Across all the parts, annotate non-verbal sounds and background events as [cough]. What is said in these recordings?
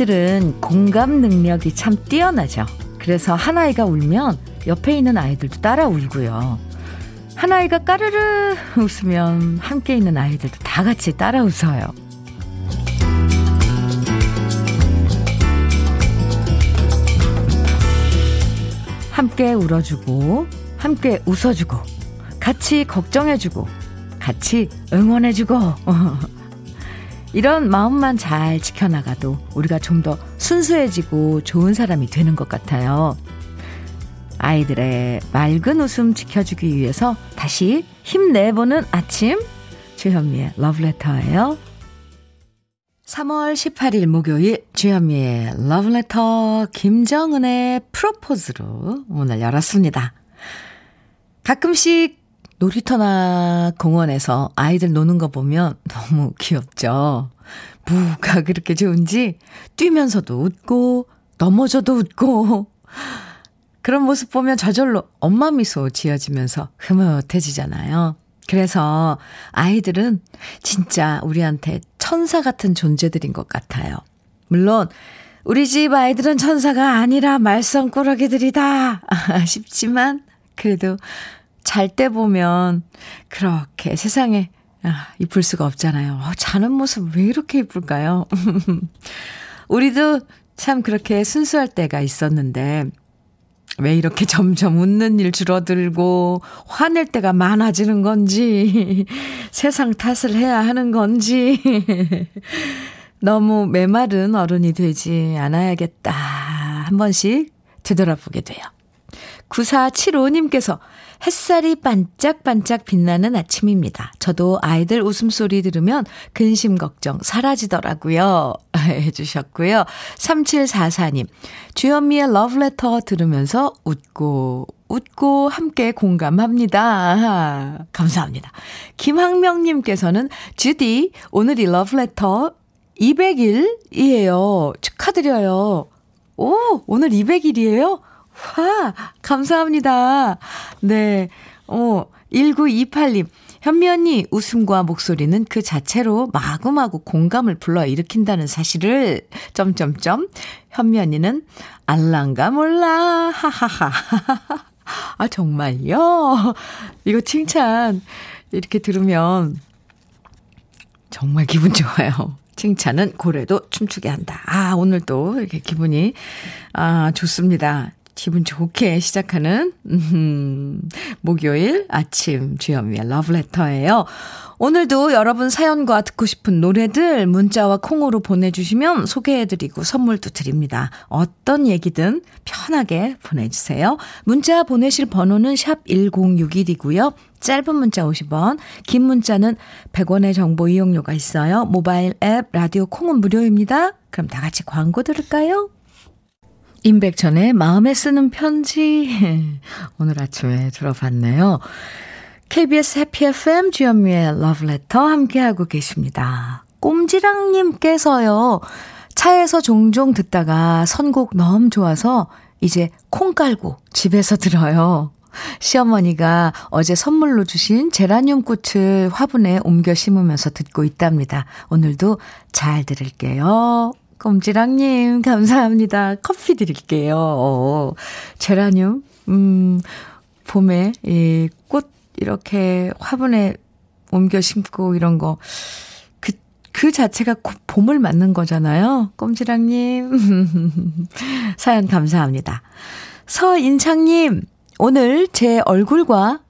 아이들은 공감 능력이 참 뛰어나죠. 그래서 한 아이가 울면 옆에 있는 아이들도 따라 울고요. 한 아이가 까르르 웃으면 함께 있는 아이들도 다 같이 따라 웃어요. 함께 울어주고, 함께 웃어주고, 같이 걱정해주고, 같이 응원해주고. [laughs] 이런 마음만 잘 지켜나가도 우리가 좀 더 순수해지고 좋은 사람이 되는 것 같아요. 아이들의 맑은 웃음 지켜주기 위해서 다시 힘내보는 아침 주현미의 러브레터예요. 3월 18일 목요일 주현미의 러브레터 김정은의 프로포즈로 문을 열었습니다. 가끔씩 놀이터나 공원에서 아이들 노는 거 보면 너무 귀엽죠. 뭐가 그렇게 좋은지 뛰면서도 웃고 넘어져도 웃고 그런 모습 보면 저절로 엄마 미소 지어지면서 흐뭇해지잖아요. 그래서 아이들은 진짜 우리한테 천사 같은 존재들인 것 같아요. 물론 우리 집 아이들은 천사가 아니라 말썽꾸러기들이다 [laughs] 싶지만 그래도 잘 때 보면 그렇게 세상에 아, 이쁠 수가 없잖아요. 어, 자는 모습 왜 이렇게 이쁠까요? [laughs] 우리도 참 그렇게 순수할 때가 있었는데 왜 이렇게 [laughs] 점점 웃는 일 줄어들고 화낼 때가 많아지는 건지 [laughs] 세상 탓을 해야 하는 건지 너무 메마른 어른이 되지 않아야겠다 한 번씩 되돌아보게 돼요. 9475님께서 햇살이 반짝반짝 빛나는 아침입니다. 저도 아이들 웃음소리 들으면 근심 걱정 사라지더라고요. [laughs] 해주셨고요. 3744님, 주현미의 러브레터 들으면서 웃고, 웃고 함께 공감합니다. [laughs] 감사합니다. 김학명님께서는 주디, 오늘이 러브레터 200일이에요. 축하드려요. 오, 오늘 200일이에요? 와, 감사합니다. 네. 어, 1928님. 현미 언니 웃음과 목소리는 그 자체로 마구마구 공감을 불러일으킨다는 사실을 점점점 현미 언니는 알랑가 몰라 하하하 아 정말요? 이거 칭찬 이렇게 들으면 정말 기분 좋아요. 칭찬은 고래도 춤추게 한다. 아 오늘 또 이렇게 기분이 아 좋습니다. 기분 좋게 시작하는 음, 목요일 아침 주현미의 러브레터예요. 오늘도 여러분 사연과 듣고 싶은 노래들 문자와 콩으로 보내주시면 소개해드리고 선물도 드립니다. 어떤 얘기든 편하게 보내주세요. 문자 보내실 번호는 샵 1061이고요. 짧은 문자 50원, 긴 문자는 100원의 정보 이용료가 있어요. 모바일 앱, 라디오 콩은 무료입니다. 그럼 다 같이 광고 들을까요? 임백천의 마음에 쓰는 편지 [laughs] 오늘 아침에 들어봤네요. KBS 해피 FM 주현미의 러브레터 함께하고 계십니다. 꼼지랑님께서요. 차에서 종종 듣다가 선곡 너무 좋아서 이제 콩 깔고 집에서 들어요. 시어머니가 어제 선물로 주신 제라늄 꽃을 화분에 옮겨 심으면서 듣고 있답니다. 오늘도 잘 들을게요. 꼼지랑님, 감사합니다. 커피 드릴게요. 어, 제라늄, 음, 봄에, 이, 꽃, 이렇게 화분에 옮겨 심고 이런 거. 그, 그 자체가 봄을 맞는 거잖아요. 꼼지랑님. [laughs] 사연 감사합니다. 서인창님, 오늘 제 얼굴과,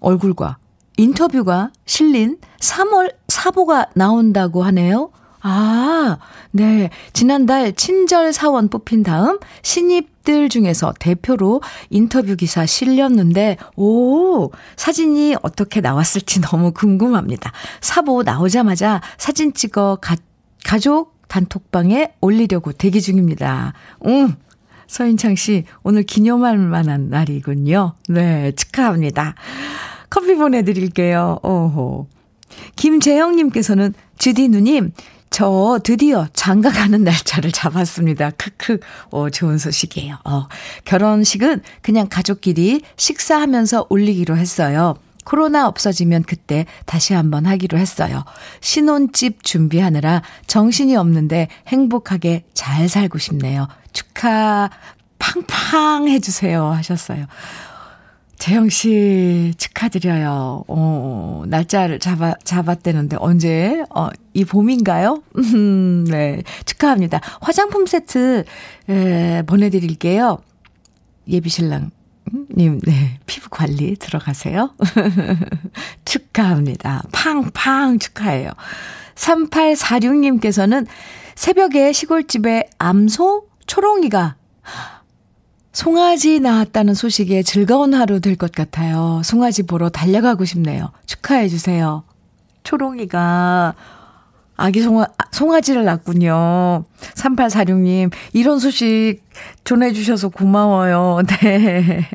얼굴과 인터뷰가 실린 3월 사보가 나온다고 하네요. 아, 네. 지난달 친절 사원 뽑힌 다음 신입들 중에서 대표로 인터뷰 기사 실렸는데, 오, 사진이 어떻게 나왔을지 [laughs] 너무 궁금합니다. 사보 나오자마자 사진 찍어 가, 가족 단톡방에 올리려고 대기 중입니다. 응. 서인창 씨, 오늘 기념할 만한 날이군요. 네, 축하합니다. 커피 보내드릴게요. 오호. 김재영님께서는 주디 누님, 저 드디어 장가 가는 날짜를 잡았습니다. 크크. 어, 좋은 소식이에요. 어, 결혼식은 그냥 가족끼리 식사하면서 올리기로 했어요. 코로나 없어지면 그때 다시 한번 하기로 했어요. 신혼집 준비하느라 정신이 없는데 행복하게 잘 살고 싶네요. 축하 팡팡 해주세요 하셨어요. 재영 씨 축하드려요. 어, 날짜를 잡아 잡았대는데 언제? 어, 이 봄인가요? 음, [laughs] 네. 축하합니다. 화장품 세트 에, 보내 드릴게요. 예비 신랑 님, 네. 피부 관리 들어가세요. [laughs] 축하합니다. 팡팡 축하해요. 3846님께서는 새벽에 시골집에 암소 초롱이가 송아지 나왔다는 소식에 즐거운 하루 될 것 같아요. 송아지 보러 달려가고 싶네요. 축하해 주세요. 초롱이가 아기 송아, 송아지를 낳군요. 3846님, 이런 소식 전해주셔서 고마워요. [laughs] 네.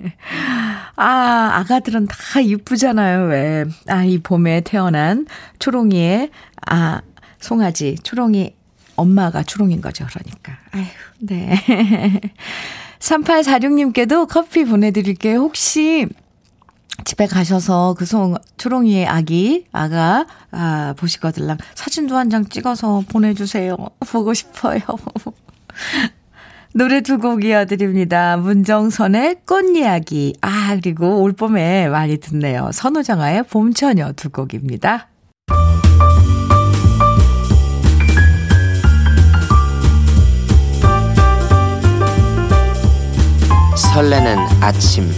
아, 아가들은 다 이쁘잖아요, 왜. 아, 이 봄에 태어난 초롱이의, 아, 송아지, 초롱이, 엄마가 초롱인 거죠, 그러니까. 아휴, 네. [laughs] 3846님께도 커피 보내드릴게요. 혹시 집에 가셔서 그 송, 초롱이의 아기, 아가, 아, 보시거들랑 사진도 한 장 찍어서 보내주세요. [laughs] 보고 싶어요. [laughs] 노래 두 곡 이어드립니다. 문정선의 꽃이야기. 아, 그리고 올 봄에 많이 듣네요. 선우정아의 봄처녀 두 곡입니다. 설레는 아침.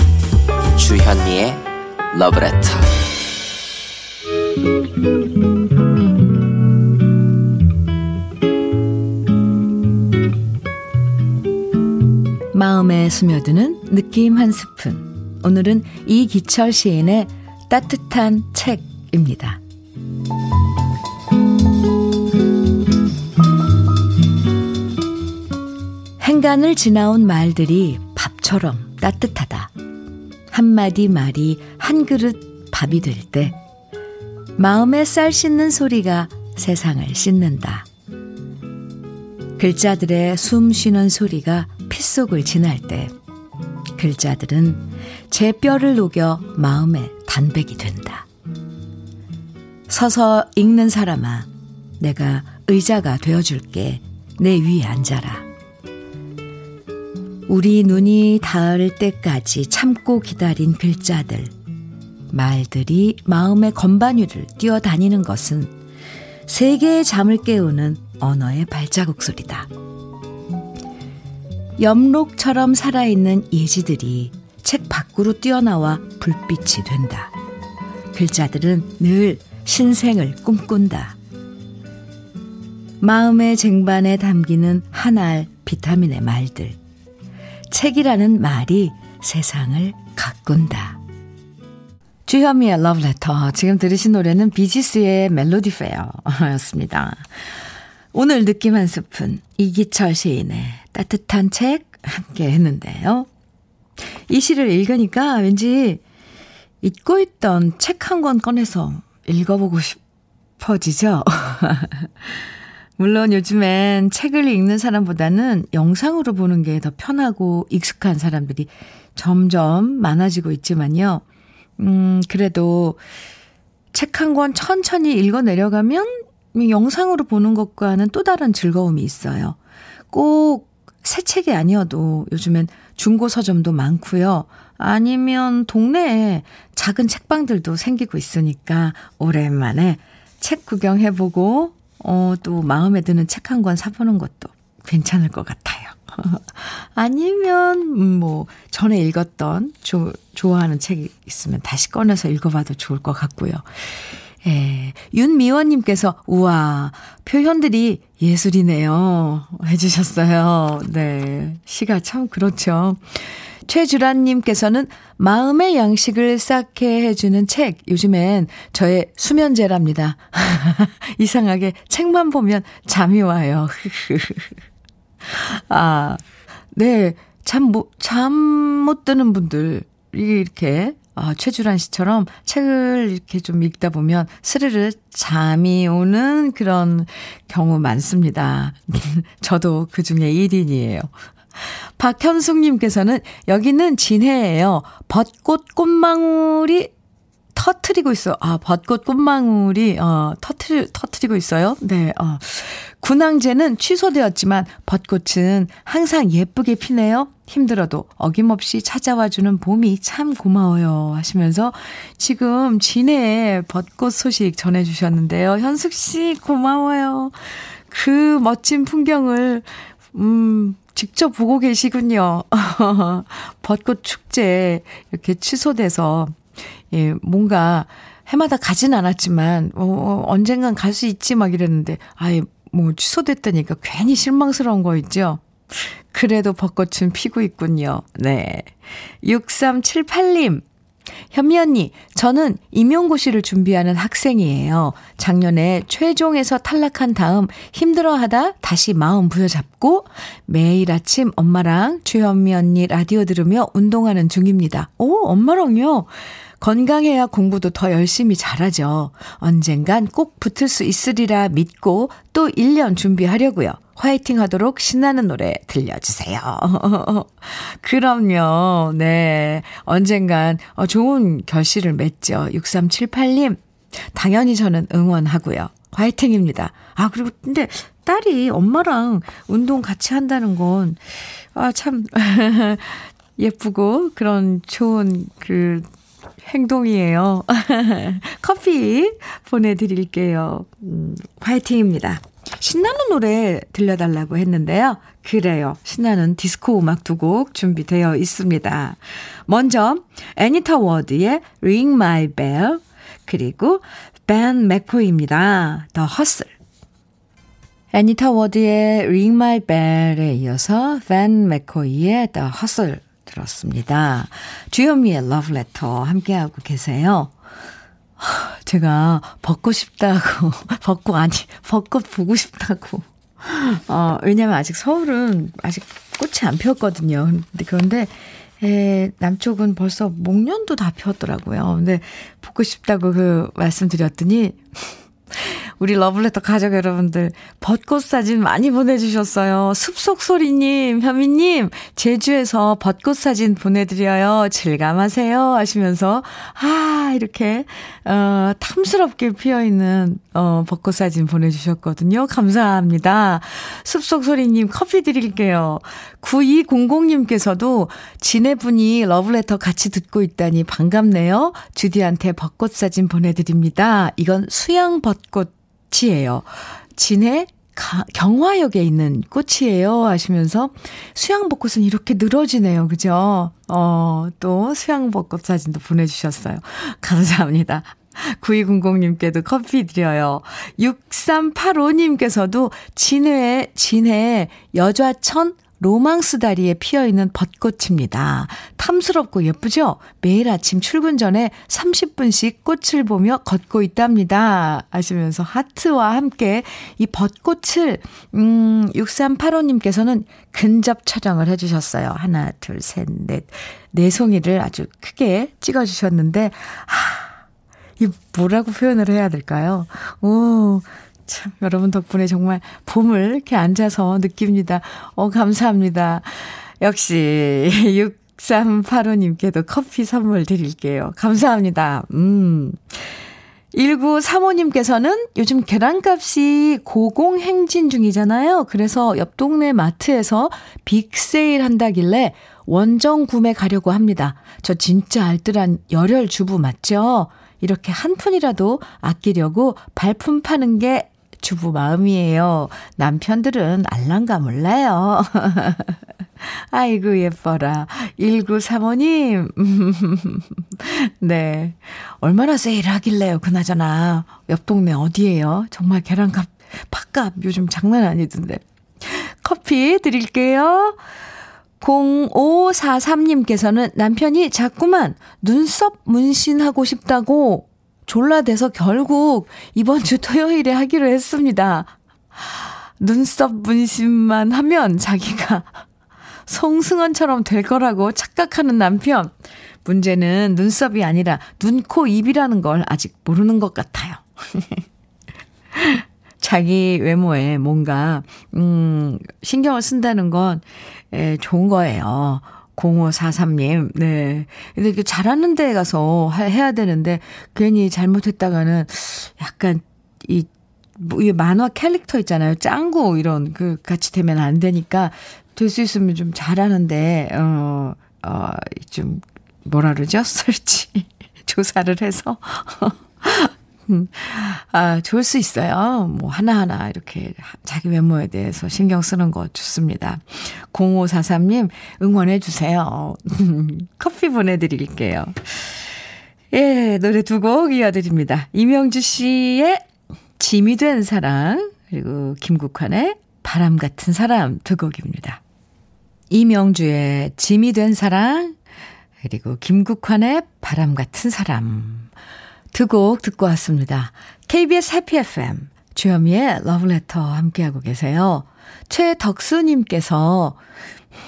주현미의 러브레터. 마음에 스며드는 느낌 한 스푼. 오늘은 이기철 시인의 따뜻한 책입니다. 행간을 지나온 말들이 밥처럼 따뜻하다. 한마디 말이 한 그릇 밥이 될 때, 마음에 쌀 씻는 소리가 세상을 씻는다. 글자들의 숨 쉬는 소리가 피 속을 지날 때, 글자들은 제 뼈를 녹여 마음에 단백이 된다. 서서 읽는 사람아, 내가 의자가 되어줄게. 내 위에 앉아라. 우리 눈이 닿을 때까지 참고 기다린 글자들, 말들이 마음의 건반위를 뛰어다니는 것은 세계의 잠을 깨우는 언어의 발자국 소리다. 염록처럼 살아있는 예지들이 책 밖으로 뛰어나와 불빛이 된다. 글자들은 늘 신생을 꿈꾼다. 마음의 쟁반에 담기는 한 알 비타민의 말들. 책이라는 말이 세상을 가꾼다. 주현미의 러브레터. 지금 들으신 노래는 비지스의 멜로디 페어였습니다. 오늘 느낌 한 스푼, 이기철 시인의 따뜻한 책 함께 했는데요. 이 시를 읽으니까 왠지 잊고 있던 책 한 권 꺼내서 읽어보고 싶어지죠? [laughs] 물론 요즘엔 책을 읽는 사람보다는 영상으로 보는 게 더 편하고 익숙한 사람들이 점점 많아지고 있지만요. 음, 그래도 책 한 권 천천히 읽어 내려가면 영상으로 보는 것과는 또 다른 즐거움이 있어요. 꼭 새 책이 아니어도 요즘엔 중고 서점도 많고요. 아니면 동네에 작은 책방들도 생기고 있으니까 오랜만에 책 구경해보고 어, 또 마음에 드는 책 한 권 사보는 것도 괜찮을 것 같아요. [laughs] 아니면, 음, 뭐, 전에 읽었던, 조, 좋아하는 책이 있으면 다시 꺼내서 읽어봐도 좋을 것 같고요. 예, 윤미원님께서, 우와, 표현들이 예술이네요. 해주셨어요. 네. 시가 참 그렇죠. 최주란님께서는 마음의 양식을 쌓게 해주는 책. 요즘엔 저의 수면제랍니다. [laughs] 이상하게 책만 보면 잠이 와요. [laughs] 아, 네. 잠 못, 잠 못 드는 분들이 이렇게 아, 최주란 씨처럼 책을 이렇게 좀 읽다 보면 스르르 잠이 오는 그런 경우 많습니다. [laughs] 저도 그 중에 1인이에요. 박현숙님께서는 여기는 진해예요. 벚꽃 꽃망울이 터트리고 있어요. 아, 벚꽃 꽃망울이, 어, 터트리, 터트리고 있어요. 네, 어. 군항제는 취소되었지만 벚꽃은 항상 예쁘게 피네요. 힘들어도 어김없이 찾아와주는 봄이 참 고마워요. 하시면서 지금 진해의 벚꽃 소식 전해주셨는데요. 현숙 씨, 고마워요. 그 멋진 풍경을, 음, 직접 보고 계시군요. [laughs] 벚꽃 축제 이렇게 취소돼서, 예, 뭔가 해마다 가진 않았지만, 어, 어 언젠간 갈 수 있지 막 이랬는데, 아예 뭐 취소됐다니까 괜히 실망스러운 거 있죠? 그래도 벚꽃은 피고 있군요. 네. 6378님. 현미 언니, 저는 임용고시를 준비하는 학생이에요. 작년에 최종에서 탈락한 다음 힘들어하다 다시 마음 부여잡고 매일 아침 엄마랑 주현미 언니 라디오 들으며 운동하는 중입니다. 오, 엄마랑요? 건강해야 공부도 더 열심히 잘하죠. 언젠간 꼭 붙을 수 있으리라 믿고 또 1년 준비하려고요. 화이팅 하도록 신나는 노래 들려주세요. [laughs] 그럼요. 네. 언젠간 어, 좋은 결실을 맺죠. 6378님. 당연히 저는 응원하고요. 화이팅입니다. 아, 그리고 근데 딸이 엄마랑 운동 같이 한다는 건, 아, 참, [laughs] 예쁘고 그런 좋은 그 행동이에요. [laughs] 커피 보내드릴게요. 음, 화이팅입니다. 신나는 노래 들려달라고 했는데요. 그래요. 신나는 디스코 음악 두 곡 준비되어 있습니다. 먼저 애니타 워드의 Ring My Bell 그리고 밴 맥코이입니다. The Hustle. 애니타 워드의 Ring My Bell에 이어서 밴 맥코이의 The Hustle 들었습니다. 주현미의 러브레터 함께하고 계세요. 제가 벗고 싶다고, [laughs] 벗고, 아니, 벚꽃 보고 싶다고. 어, 왜냐면 아직 서울은 아직 꽃이 안 피었거든요. 근데 그런데, 에, 남쪽은 벌써 목련도 다 피었더라고요. 근데 보고 싶다고 그 말씀드렸더니, 우리 러블레터 가족 여러분들 벚꽃 사진 많이 보내주셨어요. 숲속 소리님, 현미님, 제주에서 벚꽃 사진 보내드려요. 즐감하세요. 하시면서, 아, 이렇게, 어, 탐스럽게 피어있는, 어, 벚꽃 사진 보내주셨거든요. 감사합니다. 숲속 소리님 커피 드릴게요. 9200님께서도 지네분이 러블레터 같이 듣고 있다니 반갑네요. 주디한테 벚꽃 사진 보내드립니다. 이건 수양 벚꽃 꽃이에요. 진해 가, 경화역에 있는 꽃이에요. 하시면서 수양벚꽃은 이렇게 늘어지네요. 그죠? 어, 또 수양벚꽃 사진도 보내주셨어요. [laughs] 감사합니다. 9200님께도 커피 드려요. 6385님께서도 진해, 진해 여좌천 로망스 다리에 피어 있는 벚꽃입니다. 탐스럽고 예쁘죠? 매일 아침 출근 전에 30분씩 꽃을 보며 걷고 있답니다. 하시면서 하트와 함께 이 벚꽃을, 음, 6385님께서는 근접 촬영을 해 주셨어요. 하나, 둘, 셋, 넷. 네 송이를 아주 크게 찍어 주셨는데, 하, 이 뭐라고 표현을 해야 될까요? 오, 참, 여러분 덕분에 정말 봄을 이렇게 앉아서 느낍니다. 어, 감사합니다. 역시, 6385님께도 커피 선물 드릴게요. 감사합니다. 음. 1935님께서는 요즘 계란값이 고공행진 중이잖아요. 그래서 옆 동네 마트에서 빅세일 한다길래 원정 구매 가려고 합니다. 저 진짜 알뜰한 열혈 주부 맞죠? 이렇게 한 푼이라도 아끼려고 발품 파는 게 주부 마음이에요. 남편들은 알랑가 몰라요. [laughs] 아이고, 예뻐라. 1935님. [laughs] 네. 얼마나 세일하길래요, 그나저나. 옆 동네 어디예요? 정말 계란값, 팥값 요즘 장난 아니던데. 커피 드릴게요. 0543님께서는 남편이 자꾸만 눈썹 문신하고 싶다고 졸라대서 결국 이번 주 토요일에 하기로 했습니다. 눈썹 문신만 하면 자기가 송승헌처럼 될 거라고 착각하는 남편. 문제는 눈썹이 아니라 눈, 코, 입이라는 걸 아직 모르는 것 같아요. [laughs] 자기 외모에 뭔가, 음, 신경을 쓴다는 건, 에, 좋은 거예요. 0543님, 네. 근데 그 잘하는 데 가서 해야 되는데, 괜히 잘못했다가는 약간 이, 뭐, 이 만화 캐릭터 있잖아요. 짱구 이런 그 같이 되면 안 되니까, 될 수 있으면 좀 잘하는데, 어, 어, 좀, 뭐라 그러죠? [laughs] 설치. 조사를 해서. [laughs] 음, [laughs] 아, 좋을 수 있어요. 뭐, 하나하나 이렇게 자기 외모에 대해서 신경 쓰는 거 좋습니다. 0543님, 응원해주세요. [laughs] 커피 보내드릴게요. 예, 노래 두 곡 이어드립니다. 이명주 씨의 짐이 된 사랑, 그리고 김국환의 바람 같은 사람 두 곡입니다. 이명주의 짐이 된 사랑, 그리고 김국환의 바람 같은 사람. 두 곡 듣고 왔습니다. KBS 해피 FM 주현미의 러브레터 함께하고 계세요. 최덕수님께서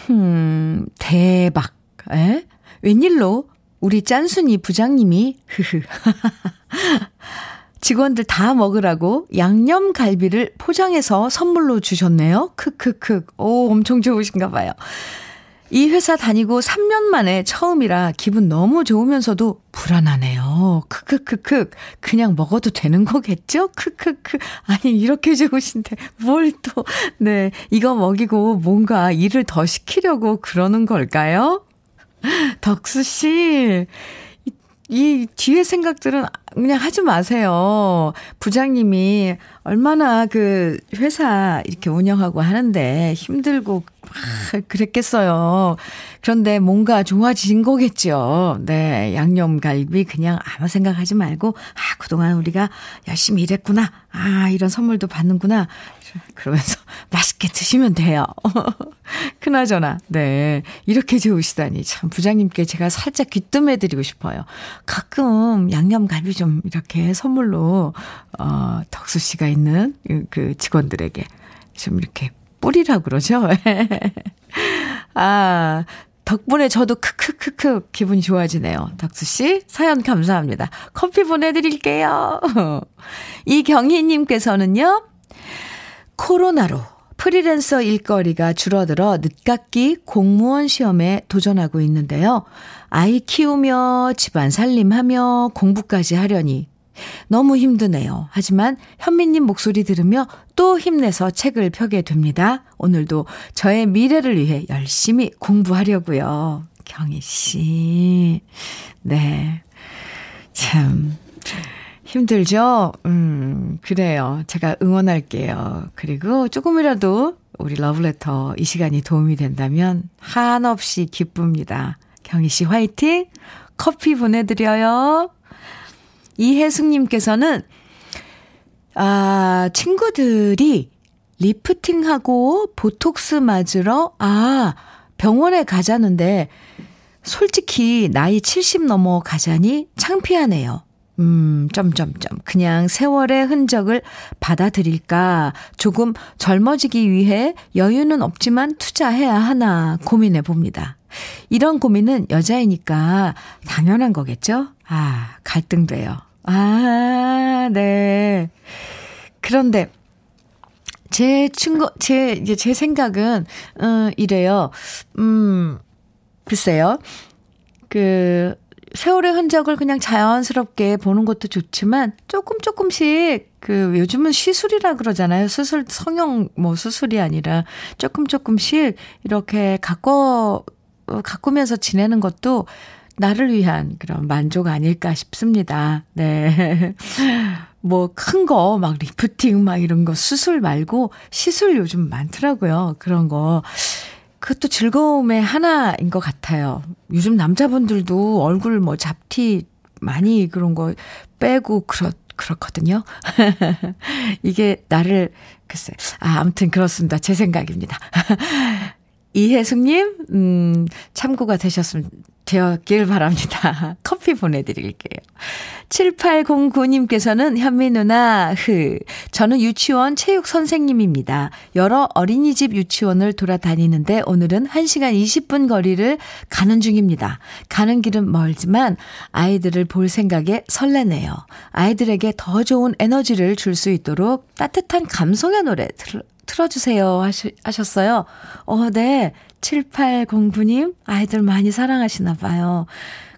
음 대박 에? 웬일로 우리 짠순이 부장님이 흐흐 [laughs] 직원들 다 먹으라고 양념 갈비를 포장해서 선물로 주셨네요. 크크크. 오, 엄청 좋으신가 봐요. 이 회사 다니고 3년 만에 처음이라 기분 너무 좋으면서도 불안하네요. 크크크크. 그냥 먹어도 되는 거겠죠? 크크크. 아니, 이렇게 좋으신데 뭘 또, 네. 이거 먹이고 뭔가 일을 더 시키려고 그러는 걸까요? 덕수씨, 이 뒤에 생각들은 그냥 하지 마세요. 부장님이 얼마나 그 회사 이렇게 운영하고 하는데 힘들고 그랬겠어요. 그런데 뭔가 좋아진 거겠죠. 네. 양념갈비 그냥 아무 생각하지 말고, 아, 그동안 우리가 열심히 일했구나. 아, 이런 선물도 받는구나. 그러면서 [laughs] 맛있게 드시면 돼요. [laughs] 그나저나, 네. 이렇게 좋으시다니. 참, 부장님께 제가 살짝 귀뜸해드리고 싶어요. 가끔 양념갈비 좀 이렇게 선물로, 어, 덕수 씨가 있는 그 직원들에게 좀 이렇게 뿌리라 그러죠? [laughs] 아, 덕분에 저도 크크크크 기분이 좋아지네요. 덕수 씨, 사연 감사합니다. 커피 보내드릴게요. 이경희님께서는요, 코로나로 프리랜서 일거리가 줄어들어 늦깎이 공무원 시험에 도전하고 있는데요. 아이 키우며 집안 살림하며 공부까지 하려니 너무 힘드네요. 하지만 현미님 목소리 들으며 또 힘내서 책을 펴게 됩니다. 오늘도 저의 미래를 위해 열심히 공부하려고요. 경희 씨. 네. 참. 힘들죠? 음, 그래요. 제가 응원할게요. 그리고 조금이라도 우리 러브레터 이 시간이 도움이 된다면 한없이 기쁩니다. 경희 씨 화이팅! 커피 보내드려요. 이혜숙님께서는, 아, 친구들이 리프팅하고 보톡스 맞으러, 아, 병원에 가자는데, 솔직히 나이 70 넘어 가자니 창피하네요. 음, 점점점. 그냥 세월의 흔적을 받아들일까? 조금 젊어지기 위해 여유는 없지만 투자해야 하나 고민해 봅니다. 이런 고민은 여자이니까 당연한 거겠죠? 아, 갈등돼요. 아, 네. 그런데, 제 친구, 제, 이제 제 생각은, 음, 이래요. 음, 글쎄요. 그, 세월의 흔적을 그냥 자연스럽게 보는 것도 좋지만 조금 조금씩 그 요즘은 시술이라 그러잖아요. 수술 성형 뭐 수술이 아니라 조금 조금씩 이렇게 가꿔 가꾸면서 지내는 것도 나를 위한 그런 만족 아닐까 싶습니다. 네. [laughs] 뭐 큰 거 막 리프팅 막 이런 거 수술 말고 시술 요즘 많더라고요. 그런 거. 그것도 즐거움의 하나인 것 같아요. 요즘 남자분들도 얼굴 뭐 잡티 많이 그런 거 빼고 그렇, 그렇거든요. [laughs] 이게 나를, 글쎄. 아, 아무튼 그렇습니다. 제 생각입니다. [laughs] 이혜숙님, 음, 참고가 되셨으면, 되었길 바랍니다. [laughs] 커피 보내드릴게요. 7809님께서는 현미 누나, 흐. 저는 유치원 체육 선생님입니다. 여러 어린이집 유치원을 돌아다니는데 오늘은 1시간 20분 거리를 가는 중입니다. 가는 길은 멀지만 아이들을 볼 생각에 설레네요. 아이들에게 더 좋은 에너지를 줄 수 있도록 따뜻한 감성의 노래 들, 틀어주세요. 하시, 하셨어요. 어, 네. 7809님, 아이들 많이 사랑하시나 봐요.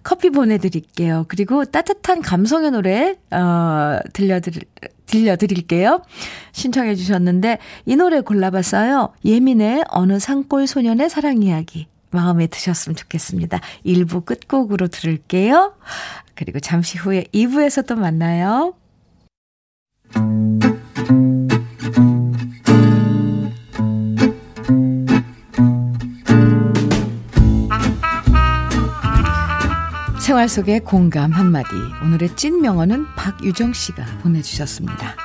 커피 보내드릴게요. 그리고 따뜻한 감성의 노래, 어, 들려드릴, 들려드릴게요. 신청해 주셨는데, 이 노래 골라봤어요. 예민의 어느 산골 소년의 사랑 이야기. 마음에 드셨으면 좋겠습니다. 1부 끝곡으로 들을게요. 그리고 잠시 후에 2부에서 또 만나요. 생활 속의 공감 한마디. 오늘의 찐 명언은 박유정 씨가 보내주셨습니다.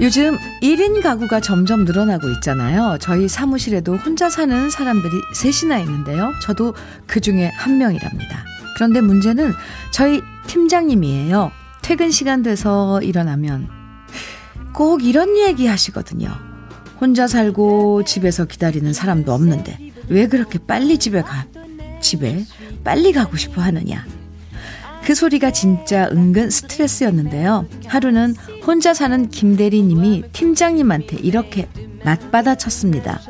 요즘 1인 가구가 점점 늘어나고 있잖아요. 저희 사무실에도 혼자 사는 사람들이 셋이나 있는데요. 저도 그 중에 한 명이랍니다. 그런데 문제는 저희 팀장님이에요. 퇴근 시간 돼서 일어나면 꼭 이런 얘기 하시거든요. 혼자 살고 집에서 기다리는 사람도 없는데 왜 그렇게 빨리 집에 가, 집에 빨리 가고 싶어 하느냐. 그 소리가 진짜 은근 스트레스였는데요. 하루는 혼자 사는 김대리님이 팀장님한테 이렇게 맞받아 쳤습니다.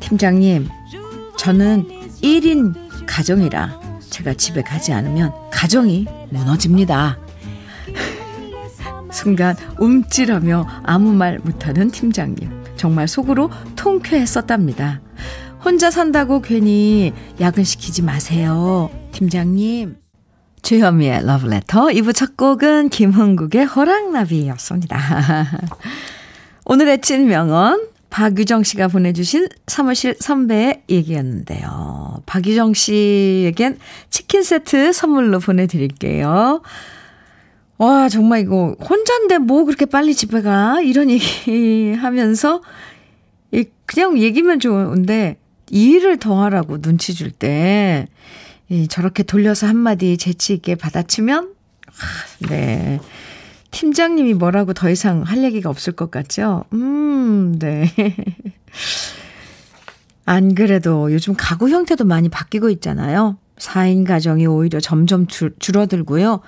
팀장님, 저는 1인 가정이라 제가 집에 가지 않으면 가정이 무너집니다. 순간 움찔하며 아무 말 못하는 팀장님. 정말 속으로 통쾌했었답니다. 혼자 산다고 괜히 야근시키지 마세요. 팀장님. 주현미의 러브레터 2부 첫 곡은 김흥국의 허락나비였습니다. [laughs] 오늘의 찐 명언 박유정 씨가 보내주신 사무실 선배의 얘기였는데요. 박유정 씨에겐 치킨 세트 선물로 보내드릴게요. 와, 정말 이거 혼자인데 뭐 그렇게 빨리 집에 가? 이런 [laughs] 얘기 하면서 그냥 얘기면 좋은데 일을 더 하라고 눈치 줄때 이 저렇게 돌려서 한마디 재치 있게 받아치면, 아, 네. 팀장님이 뭐라고 더 이상 할 얘기가 없을 것 같죠? 음, 네. [laughs] 안 그래도 요즘 가구 형태도 많이 바뀌고 있잖아요. 4인 가정이 오히려 점점 줄, 줄어들고요.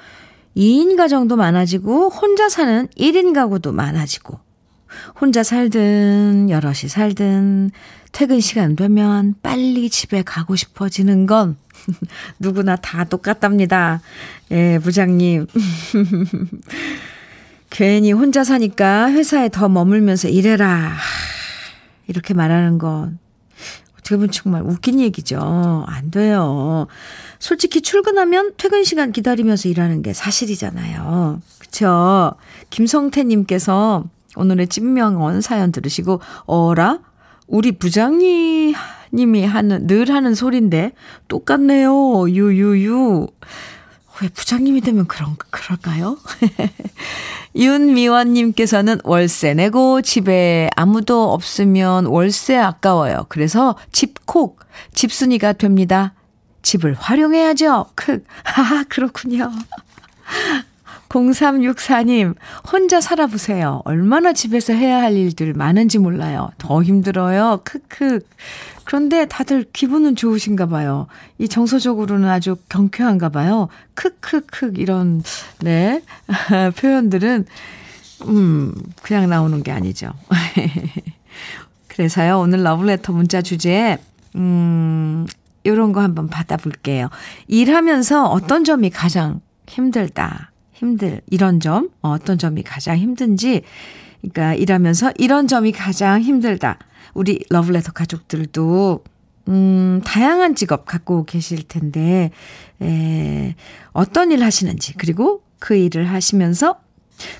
2인 가정도 많아지고, 혼자 사는 1인 가구도 많아지고, 혼자 살든, 여럿이 살든, 퇴근 시간 되면 빨리 집에 가고 싶어지는 건 [laughs] 누구나 다 똑같답니다. 예, 부장님. [laughs] 괜히 혼자 사니까 회사에 더 머물면서 일해라. 이렇게 말하는 건 어떻게 보면 정말 웃긴 얘기죠. 안 돼요. 솔직히 출근하면 퇴근 시간 기다리면서 일하는 게 사실이잖아요. 그쵸? 김성태님께서 오늘의 찐명언 사연 들으시고, 어라? 우리 부장님이 하는, 늘 하는 소린데, 똑같네요. 유유유. 왜 부장님이 되면 그런, 그럴까요? [laughs] 윤미원님께서는 월세 내고 집에 아무도 없으면 월세 아까워요. 그래서 집콕, 집순이가 됩니다. 집을 활용해야죠. 크, 하하, 그렇군요. [laughs] 0364님, 혼자 살아보세요. 얼마나 집에서 해야 할 일들 많은지 몰라요. 더 힘들어요. 크크. 그런데 다들 기분은 좋으신가 봐요. 이 정서적으로는 아주 경쾌한가 봐요. 크크크 이런 네 [laughs] 표현들은 음 그냥 나오는 게 아니죠. [laughs] 그래서요 오늘 러브레터 문자 주제 음 요런 거 한번 받아볼게요. 일하면서 어떤 점이 가장 힘들다. 힘들 이런 점 어떤 점이 가장 힘든지 그러니까 일하면서 이런 점이 가장 힘들다. 우리 러블레터 가족들도 음, 다양한 직업 갖고 계실 텐데, 에, 어떤 일 하시는지, 그리고 그 일을 하시면서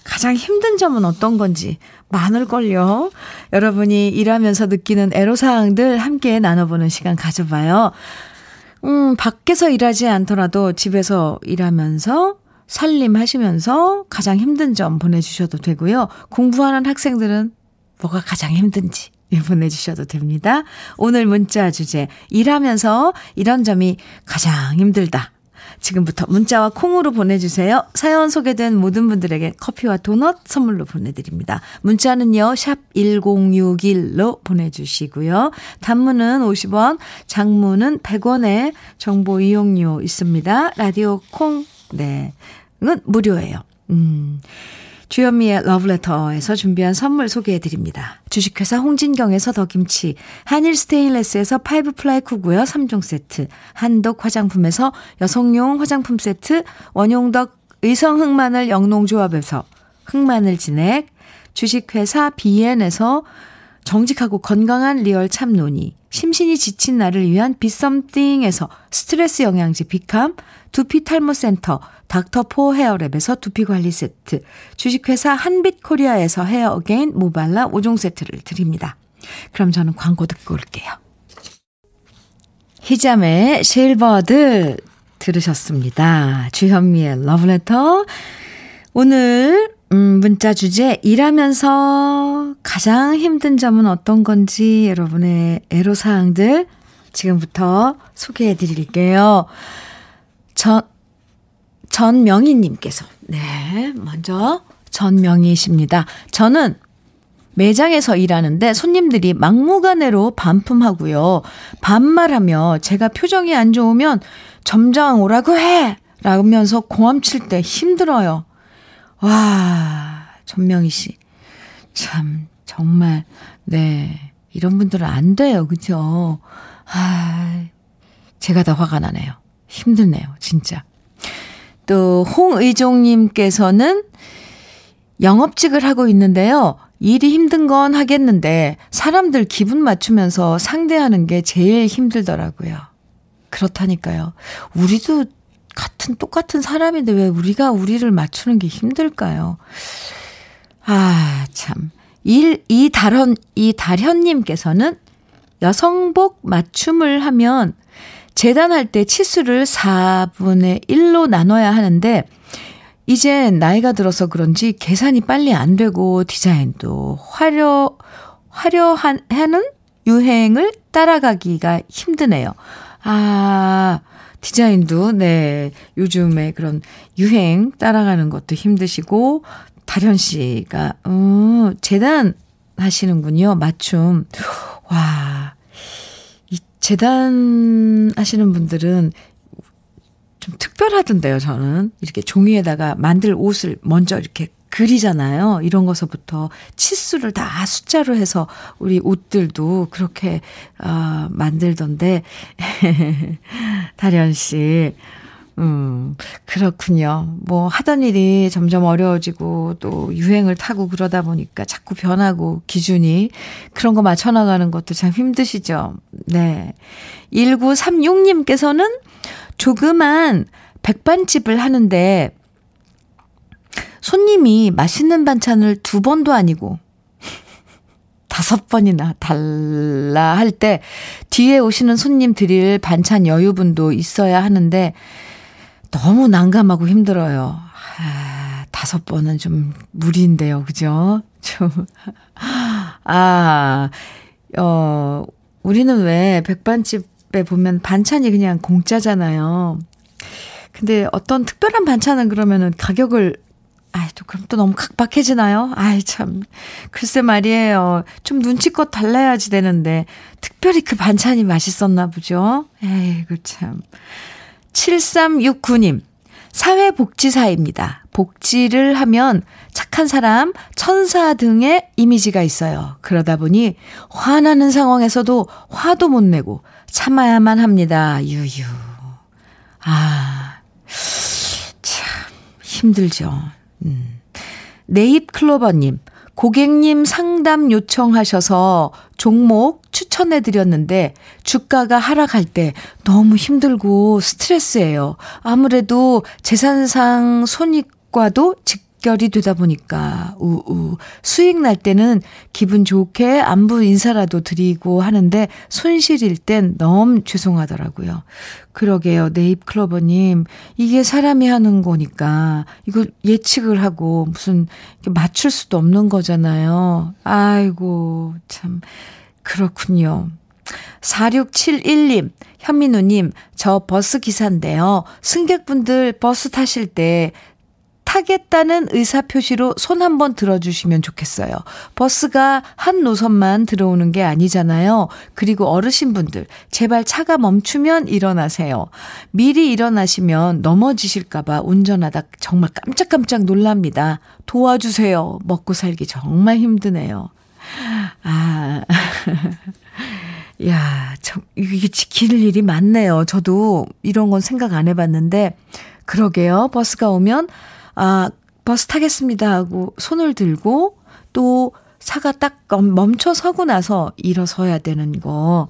가장 힘든 점은 어떤 건지 많을걸요. 여러분이 일하면서 느끼는 애로사항들 함께 나눠보는 시간 가져봐요. 음, 밖에서 일하지 않더라도 집에서 일하면서 살림하시면서 가장 힘든 점 보내주셔도 되고요. 공부하는 학생들은 뭐가 가장 힘든지 [laughs] 보내주셔도 됩니다. 오늘 문자 주제, 일하면서 이런 점이 가장 힘들다. 지금부터 문자와 콩으로 보내주세요. 사연 소개된 모든 분들에게 커피와 도넛 선물로 보내드립니다. 문자는요, 샵 1061로 보내주시고요. 단문은 50원, 장문은 100원의 정보 이용료 있습니다. 라디오 콩, 네. 은 무료예요. 음. 주현미의 러브레터에서 준비한 선물 소개해드립니다. 주식회사 홍진경에서 더김치, 한일 스테인레스에서 five ply cookware 3종 세트, 한독 화장품에서 여성용 화장품 세트, 원용덕 의성 흑마늘 영농조합에서 흑마늘 진액, 주식회사 비엔에서 정직하고 건강한 리얼 참노니, 심신이 지친 나를 위한 비썸띵에서 스트레스 영양제 비캄, 두피 탈모 센터, 닥터포헤어랩에서 두피 관리 세트, 주식회사 한빛코리아에서 헤어 어게인 모발라 5종 세트를 드립니다. 그럼 저는 광고 듣고 올게요. 희자매의 실버들 들으셨습니다. 주현미의 러브레터. 오늘 음, 문자 주제 일하면서 가장 힘든 점은 어떤 건지 여러분의 애로사항들 지금부터 소개해 드릴게요. 전, 전명희님께서, 네, 먼저 전명희십니다. 저는 매장에서 일하는데 손님들이 막무가내로 반품하고요. 반말하며 제가 표정이 안 좋으면 점장 오라고 해! 라면서 고함 칠 때 힘들어요. 와, 전명희 씨. 참, 정말, 네. 이런 분들은 안 돼요. 그죠? 아, 제가 더 화가 나네요. 힘드네요. 진짜. 또 홍의종님께서는 영업직을 하고 있는데요. 일이 힘든 건 하겠는데 사람들 기분 맞추면서 상대하는 게 제일 힘들더라고요. 그렇다니까요. 우리도 같은 똑같은 사람인데 왜 우리가 우리를 맞추는 게 힘들까요? 아, 참. 일, 이 달현, 이 달현님께서는 여성복 맞춤을 하면 재단할 때 치수를 4분의 1로 나눠야 하는데, 이젠 나이가 들어서 그런지 계산이 빨리 안 되고 디자인도 화려, 화려한, 하는 유행을 따라가기가 힘드네요. 아, 디자인도, 네, 요즘에 그런 유행 따라가는 것도 힘드시고, 다련 씨가, 음, 재단 하시는군요. 맞춤. 와, 재단 하시는 분들은 좀 특별하던데요, 저는. 이렇게 종이에다가 만들 옷을 먼저 이렇게 그리잖아요. 이런 것서부터 치수를 다 숫자로 해서 우리 옷들도 그렇게, 어, 만들던데. [laughs] 다련 씨. 음, 그렇군요. 뭐 하던 일이 점점 어려워지고 또 유행을 타고 그러다 보니까 자꾸 변하고 기준이 그런 거 맞춰 나가는 것도 참 힘드시죠. 네. 1936님께서는 조그만 백반집을 하는데 손님이 맛있는 반찬을 두 번도 아니고 [laughs] 다섯 번이나 달라 할 때 뒤에 오시는 손님 드릴 반찬 여유분도 있어야 하는데 너무 난감하고 힘들어요. 아, 다섯 번은 좀 무리인데요. 그죠? [laughs] 좀, 아, 어, 우리는 왜 백반집에 보면 반찬이 그냥 공짜잖아요. 근데 어떤 특별한 반찬은 그러면은 가격을 아이, 또, 그럼 또 너무 각박해지나요? 아이, 참. 글쎄 말이에요. 좀 눈치껏 달라야지 되는데, 특별히 그 반찬이 맛있었나 보죠? 에이, 그 참. 7369님, 사회복지사입니다. 복지를 하면 착한 사람, 천사 등의 이미지가 있어요. 그러다 보니 화나는 상황에서도 화도 못 내고 참아야만 합니다. 유유. 아, 참, 힘들죠. 음. 네잎클로버님, 고객님 상담 요청하셔서 종목 추천해 드렸는데 주가가 하락할 때 너무 힘들고 스트레스예요. 아무래도 재산상 손익과도 직 결이 되다 보니까 우우 수익 날 때는 기분 좋게 안부 인사라도 드리고 하는데 손실일 땐 너무 죄송하더라고요. 그러게요. 네잎클로버님. 이게 사람이 하는 거니까 이걸 예측을 하고 무슨 맞출 수도 없는 거잖아요. 아이고 참 그렇군요. 4671님, 현민우님, 저 버스 기사인데요. 승객분들 버스 타실 때 타겠다는 의사표시로 손 한번 들어주시면 좋겠어요. 버스가 한 노선만 들어오는 게 아니잖아요. 그리고 어르신분들, 제발 차가 멈추면 일어나세요. 미리 일어나시면 넘어지실까봐 운전하다 정말 깜짝깜짝 놀랍니다. 도와주세요. 먹고 살기 정말 힘드네요. 아. [laughs] 야, 참, 이게 지킬 일이 많네요. 저도 이런 건 생각 안 해봤는데, 그러게요. 버스가 오면, 아, 버스 타겠습니다 하고 손을 들고, 또 차가 딱 멈춰 서고 나서 일어서야 되는 거.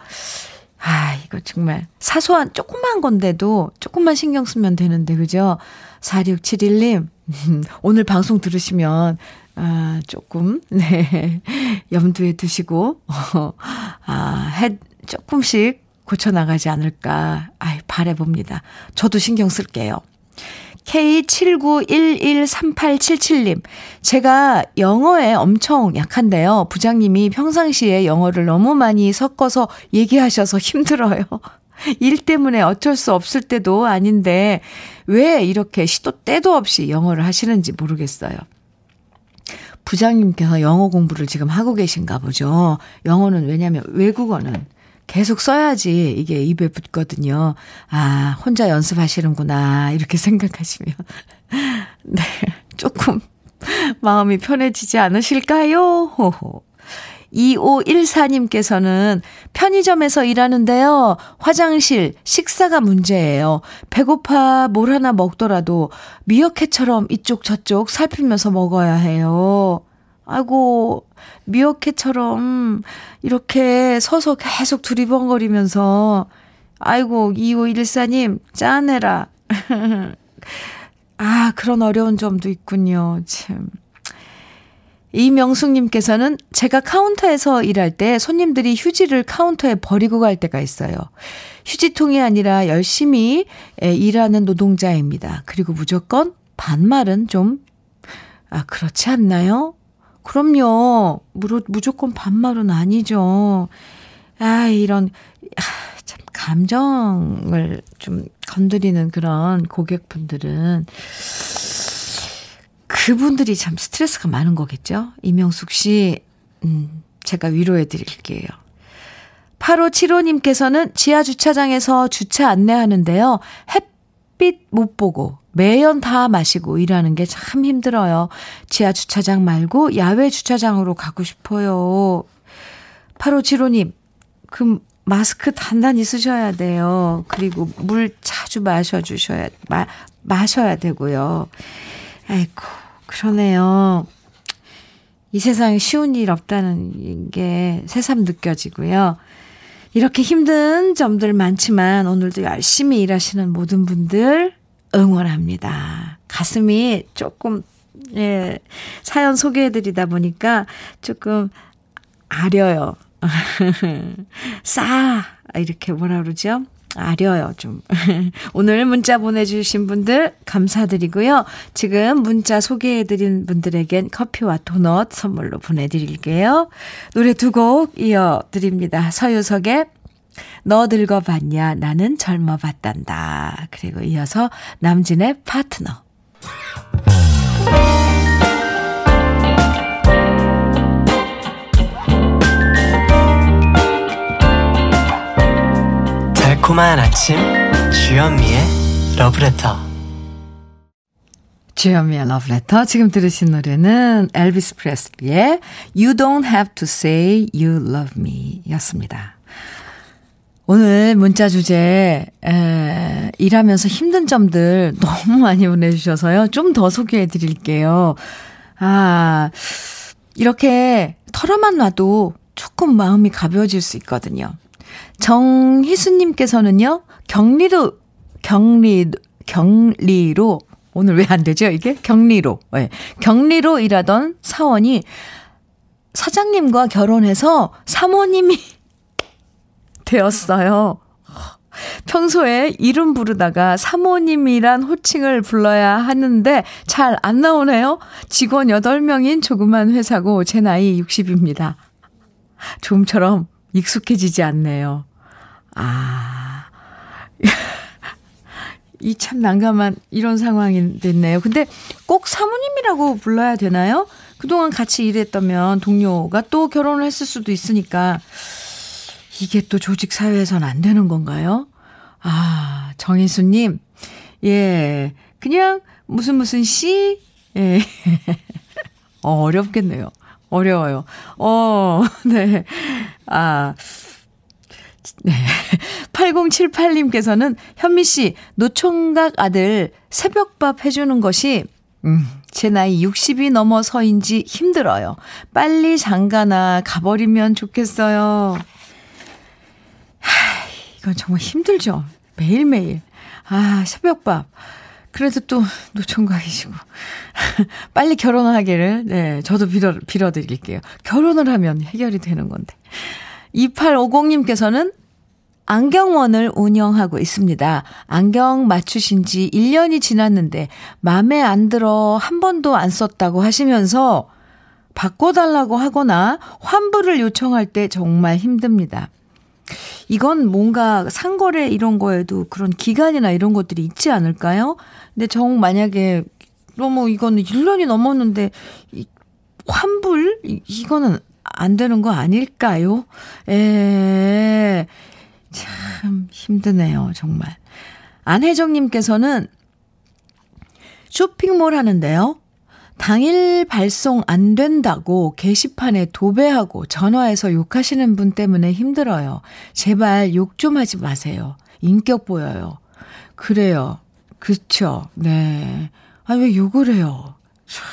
아, 이거 정말 사소한 조그만 건데도 조금만 신경 쓰면 되는데, 그죠? 4671님, [laughs] 오늘 방송 들으시면 아, 조금, [laughs] 네, 염두에 두시고, 어, [laughs] 아, 해, 조금씩 고쳐 나가지 않을까, 아이, 바래 봅니다. 저도 신경 쓸게요. K79113877님, 제가 영어에 엄청 약한데요. 부장님이 평상시에 영어를 너무 많이 섞어서 얘기하셔서 힘들어요. [laughs] 일 때문에 어쩔 수 없을 때도 아닌데, 왜 이렇게 시도 때도 없이 영어를 하시는지 모르겠어요. 부장님께서 영어 공부를 지금 하고 계신가 보죠. 영어는 왜냐면 외국어는 계속 써야지 이게 입에 붙거든요. 아, 혼자 연습하시는구나. 이렇게 [laughs] 생각하시면. 네, 조금 마음이 편해지지 않으실까요? 호호. 2514님께서는 편의점에서 일하는데요. 화장실, 식사가 문제예요. 배고파 뭘 하나 먹더라도 미어캣처럼 이쪽 저쪽 살피면서 먹어야 해요. 아이고, 미어캣처럼 이렇게 서서 계속 두리번거리면서, 아이고, 2514님, 짠해라. [laughs] 아, 그런 어려운 점도 있군요. 참. 이명숙님께서는 제가 카운터에서 일할 때 손님들이 휴지를 카운터에 버리고 갈 때가 있어요. 휴지통이 아니라 열심히 일하는 노동자입니다. 그리고 무조건 반말은 좀, 아, 그렇지 않나요? 그럼요. 무조건 반말은 아니죠. 아, 이런, 아, 참, 감정을 좀 건드리는 그런 고객분들은 그분들이 참 스트레스가 많은 거겠죠? 이명숙 씨, 음, 제가 위로해 드릴게요. 8575님께서는 지하 주차장에서 주차 안내하는데요. 햇빛 못 보고 매연 다 마시고 일하는 게 참 힘들어요. 지하 주차장 말고 야외 주차장으로 가고 싶어요. 8575님, 그 마스크 단단히 쓰셔야 돼요. 그리고 물 자주 마셔주셔야, 마, 마셔야 되고요. 아이고, 그러네요. 이 세상에 쉬운 일 없다는 게 새삼 느껴지고요. 이렇게 힘든 점들 많지만 오늘도 열심히 일하시는 모든 분들 응원합니다. 가슴이 조금, 예, 사연 소개해드리다 보니까 조금 아려요. [laughs] 싸! 이렇게 뭐라 그러죠? 아려요, 좀. [laughs] 오늘 문자 보내주신 분들 감사드리고요. 지금 문자 소개해드린 분들에겐 커피와 도넛 선물로 보내드릴게요. 노래 두 곡 이어드립니다. 서유석의 너 늙어봤냐, 나는 젊어봤단다. 그리고 이어서 남진의 파트너. 달콤한 아침 주현미의 러브레터 주현미의 러브레터 지금 들으신 노래는 엘비스 프레슬리의 You Don't Have to Say You Love Me 였습니다. 오늘 문자 주제 에, 일하면서 힘든 점들 너무 많이 보내주셔서요. 좀 더 소개해 드릴게요. 아 이렇게 털어만 놔도 조금 마음이 가벼워질 수 있거든요. 정희수님께서는요, 격리로, 격리, 격리로, 오늘 왜 안 되죠, 이게? 격리로. 네. 격리로 일하던 사원이 사장님과 결혼해서 사모님이 되었어요. 평소에 이름 부르다가 사모님이란 호칭을 불러야 하는데 잘 안 나오네요. 직원 8명인 조그만 회사고 제 나이 60입니다. 좀처럼 익숙해지지 않네요. 아. [laughs] 이 참 난감한 이런 상황이 됐네요. 근데 꼭 사모님이라고 불러야 되나요? 그동안 같이 일했다면 동료가 또 결혼을 했을 수도 있으니까 이게 또 조직 사회에선 안 되는 건가요? 아, 정희수님, 예, 그냥 무슨 무슨 씨, 예, [laughs] 어, 어렵겠네요. 어려워요. 어, [laughs] 네. 아, 네. 8078님께서는 현미 씨, 노총각 아들 새벽밥 해주는 것이, 음, 제 나이 60이 넘어서인지 힘들어요. 빨리 장가나 가버리면 좋겠어요. 하, 이건 정말 힘들죠. 매일매일. 아, 새벽밥. 그래도 또 노총각이시고. [laughs] 빨리 결혼하기를, 네, 저도 빌어, 빌어드릴게요. 결혼을 하면 해결이 되는 건데. 2850님께서는 안경원을 운영하고 있습니다. 안경 맞추신 지 1년이 지났는데 마음에 안 들어 한 번도 안 썼다고 하시면서 바꿔달라고 하거나 환불을 요청할 때 정말 힘듭니다. 이건 뭔가 상거래 이런 거에도 그런 기간이나 이런 것들이 있지 않을까요? 근데 정 만약에 너무 이거는 1년이 넘었는데 이 환불 이거는 안 되는 거 아닐까요? 에. 참 힘드네요, 정말. 안혜정님께서는 쇼핑몰 하는데요. 당일 발송 안 된다고 게시판에 도배하고 전화해서 욕하시는 분 때문에 힘들어요. 제발 욕 좀 하지 마세요. 인격 보여요. 그래요. 그쵸. 네. 아, 왜 욕을 해요? 참.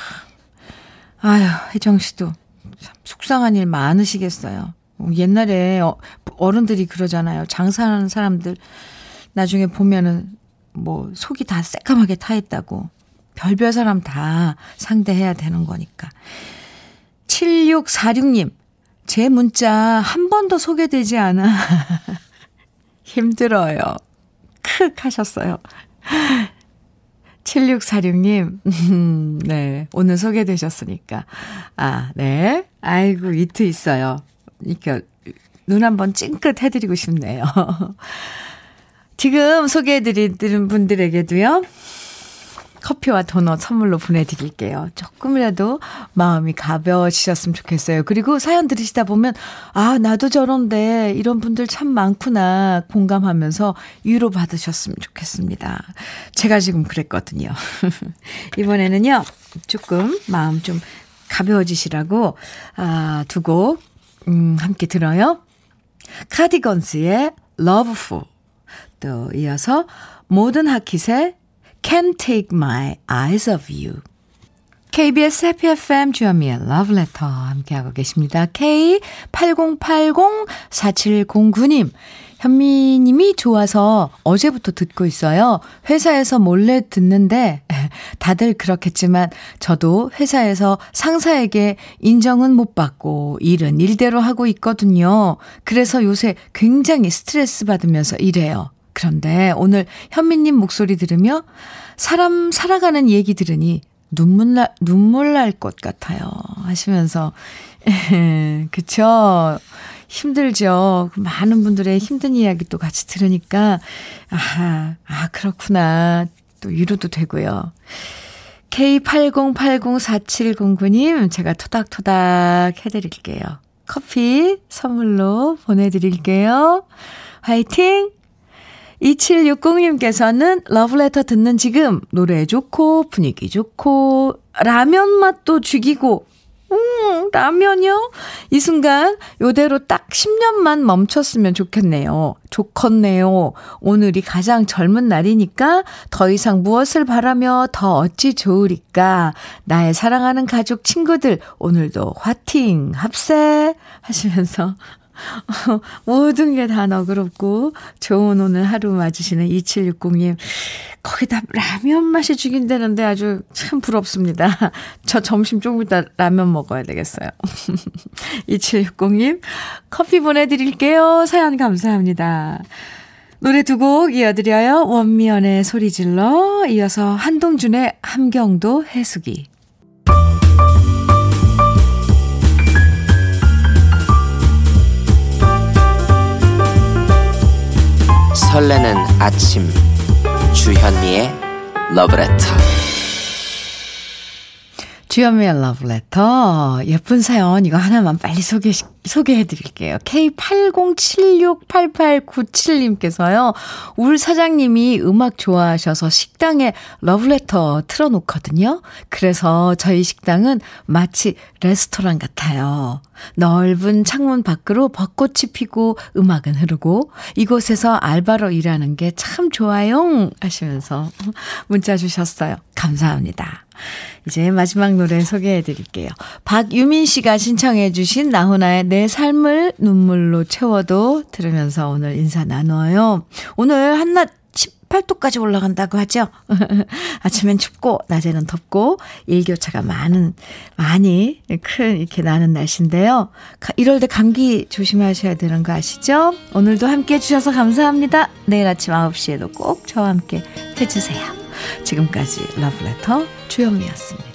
아유, 혜정 씨도 참 속상한 일 많으시겠어요. 옛날에 어, 어른들이 그러잖아요. 장사하는 사람들 나중에 보면은 뭐 속이 다 새까맣게 타 있다고. 별별 사람 다 상대해야 되는 거니까. 7646님, 제 문자 한 번도 소개되지 않아. [laughs] 힘들어요. 크 하셨어요. 7646님, 음, [laughs] 네. 오늘 소개되셨으니까. 아, 네. 아이고, 이트 있어요. 이렇게 눈 한번 찡긋 해드리고 싶네요. [laughs] 지금 소개해드리는 분들에게도요. 커피와 도넛 선물로 보내드릴게요. 조금이라도 마음이 가벼워지셨으면 좋겠어요. 그리고 사연 들으시다 보면, 아, 나도 저런데 이런 분들 참 많구나 공감하면서 위로받으셨으면 좋겠습니다. 제가 지금 그랬거든요. [laughs] 이번에는요, 조금 마음 좀 가벼워지시라고, 아, 두곡, 음, 함께 들어요. 카디건스의 Loveful. 또 이어서 모든 하킷의 Can't Take My Eyes Off You. KBS 해피 FM 주현미의 Love Letter 함께하고 계십니다. K80804709님. 현미님이 좋아서 어제부터 듣고 있어요. 회사에서 몰래 듣는데 [laughs] 다들 그렇겠지만 저도 회사에서 상사에게 인정은 못 받고 일은 일대로 하고 있거든요. 그래서 요새 굉장히 스트레스 받으면서 일해요. 그런데 오늘 현미님 목소리 들으며 사람 살아가는 얘기 들으니 눈물 날, 눈물 날 것 같아요. 하시면서, [laughs] 그쵸. 힘들죠. 많은 분들의 힘든 이야기 또 같이 들으니까, 아, 아, 그렇구나. 또 위로도 되고요. K80804709님, 제가 토닥토닥 해드릴게요. 커피 선물로 보내드릴게요. 화이팅! 2760님께서는 러브레터 듣는 지금 노래 좋고 분위기 좋고 라면 맛도 죽이고 음, 라면요? 이 순간 요대로 딱 10년만 멈췄으면 좋겠네요. 좋겠네요. 오늘이 가장 젊은 날이니까 더 이상 무엇을 바라며 더 어찌 좋으리까. 나의 사랑하는 가족, 친구들, 오늘도 화팅, 합세 하시면서 [laughs] 모든 게 다 너그럽고 좋은 오늘 하루 맞으시는 2760님. 거기다 라면 맛이 죽인다는데 아주 참 부럽습니다. [laughs] 저 점심 조금 이따 라면 먹어야 되겠어요. [laughs] 2760님, 커피 보내드릴게요. 사연 감사합니다. 노래 두 곡 이어드려요. 원미연의 소리 질러, 이어서 한동준의 함경도 해수기. 설레는 아침. 주현미의 러브레터 주현미의 러브레터 예쁜 사연 이거 하나만 빨리 소개 소개해 드릴게요. K80768897님께서요. 울 사장님이 음악 좋아하셔서 식당에 러브레터 틀어 놓거든요. 그래서 저희 식당은 마치 레스토랑 같아요. 넓은 창문 밖으로 벚꽃이 피고 음악은 흐르고 이곳에서 알바로 일하는 게 참 좋아요 하시면서 문자 주셨어요. 감사합니다. 이제 마지막 노래 소개해 드릴게요. 박유민 씨가 신청해 주신 나훈아의 내 삶을 눈물로 채워도 들으면서 오늘 인사 나눠요. 오늘 한낮 18도까지 올라간다고 하죠. [laughs] 아침엔 춥고 낮에는 덥고 일교차가 많은 많이 큰 이렇게 나는 날씨인데요. 이럴 때 감기 조심하셔야 되는 거 아시죠? 오늘도 함께 해 주셔서 감사합니다. 내일 아침 9시에도 꼭 저와 함께 해 주세요. 지금까지 러브레터 주현미였습니다.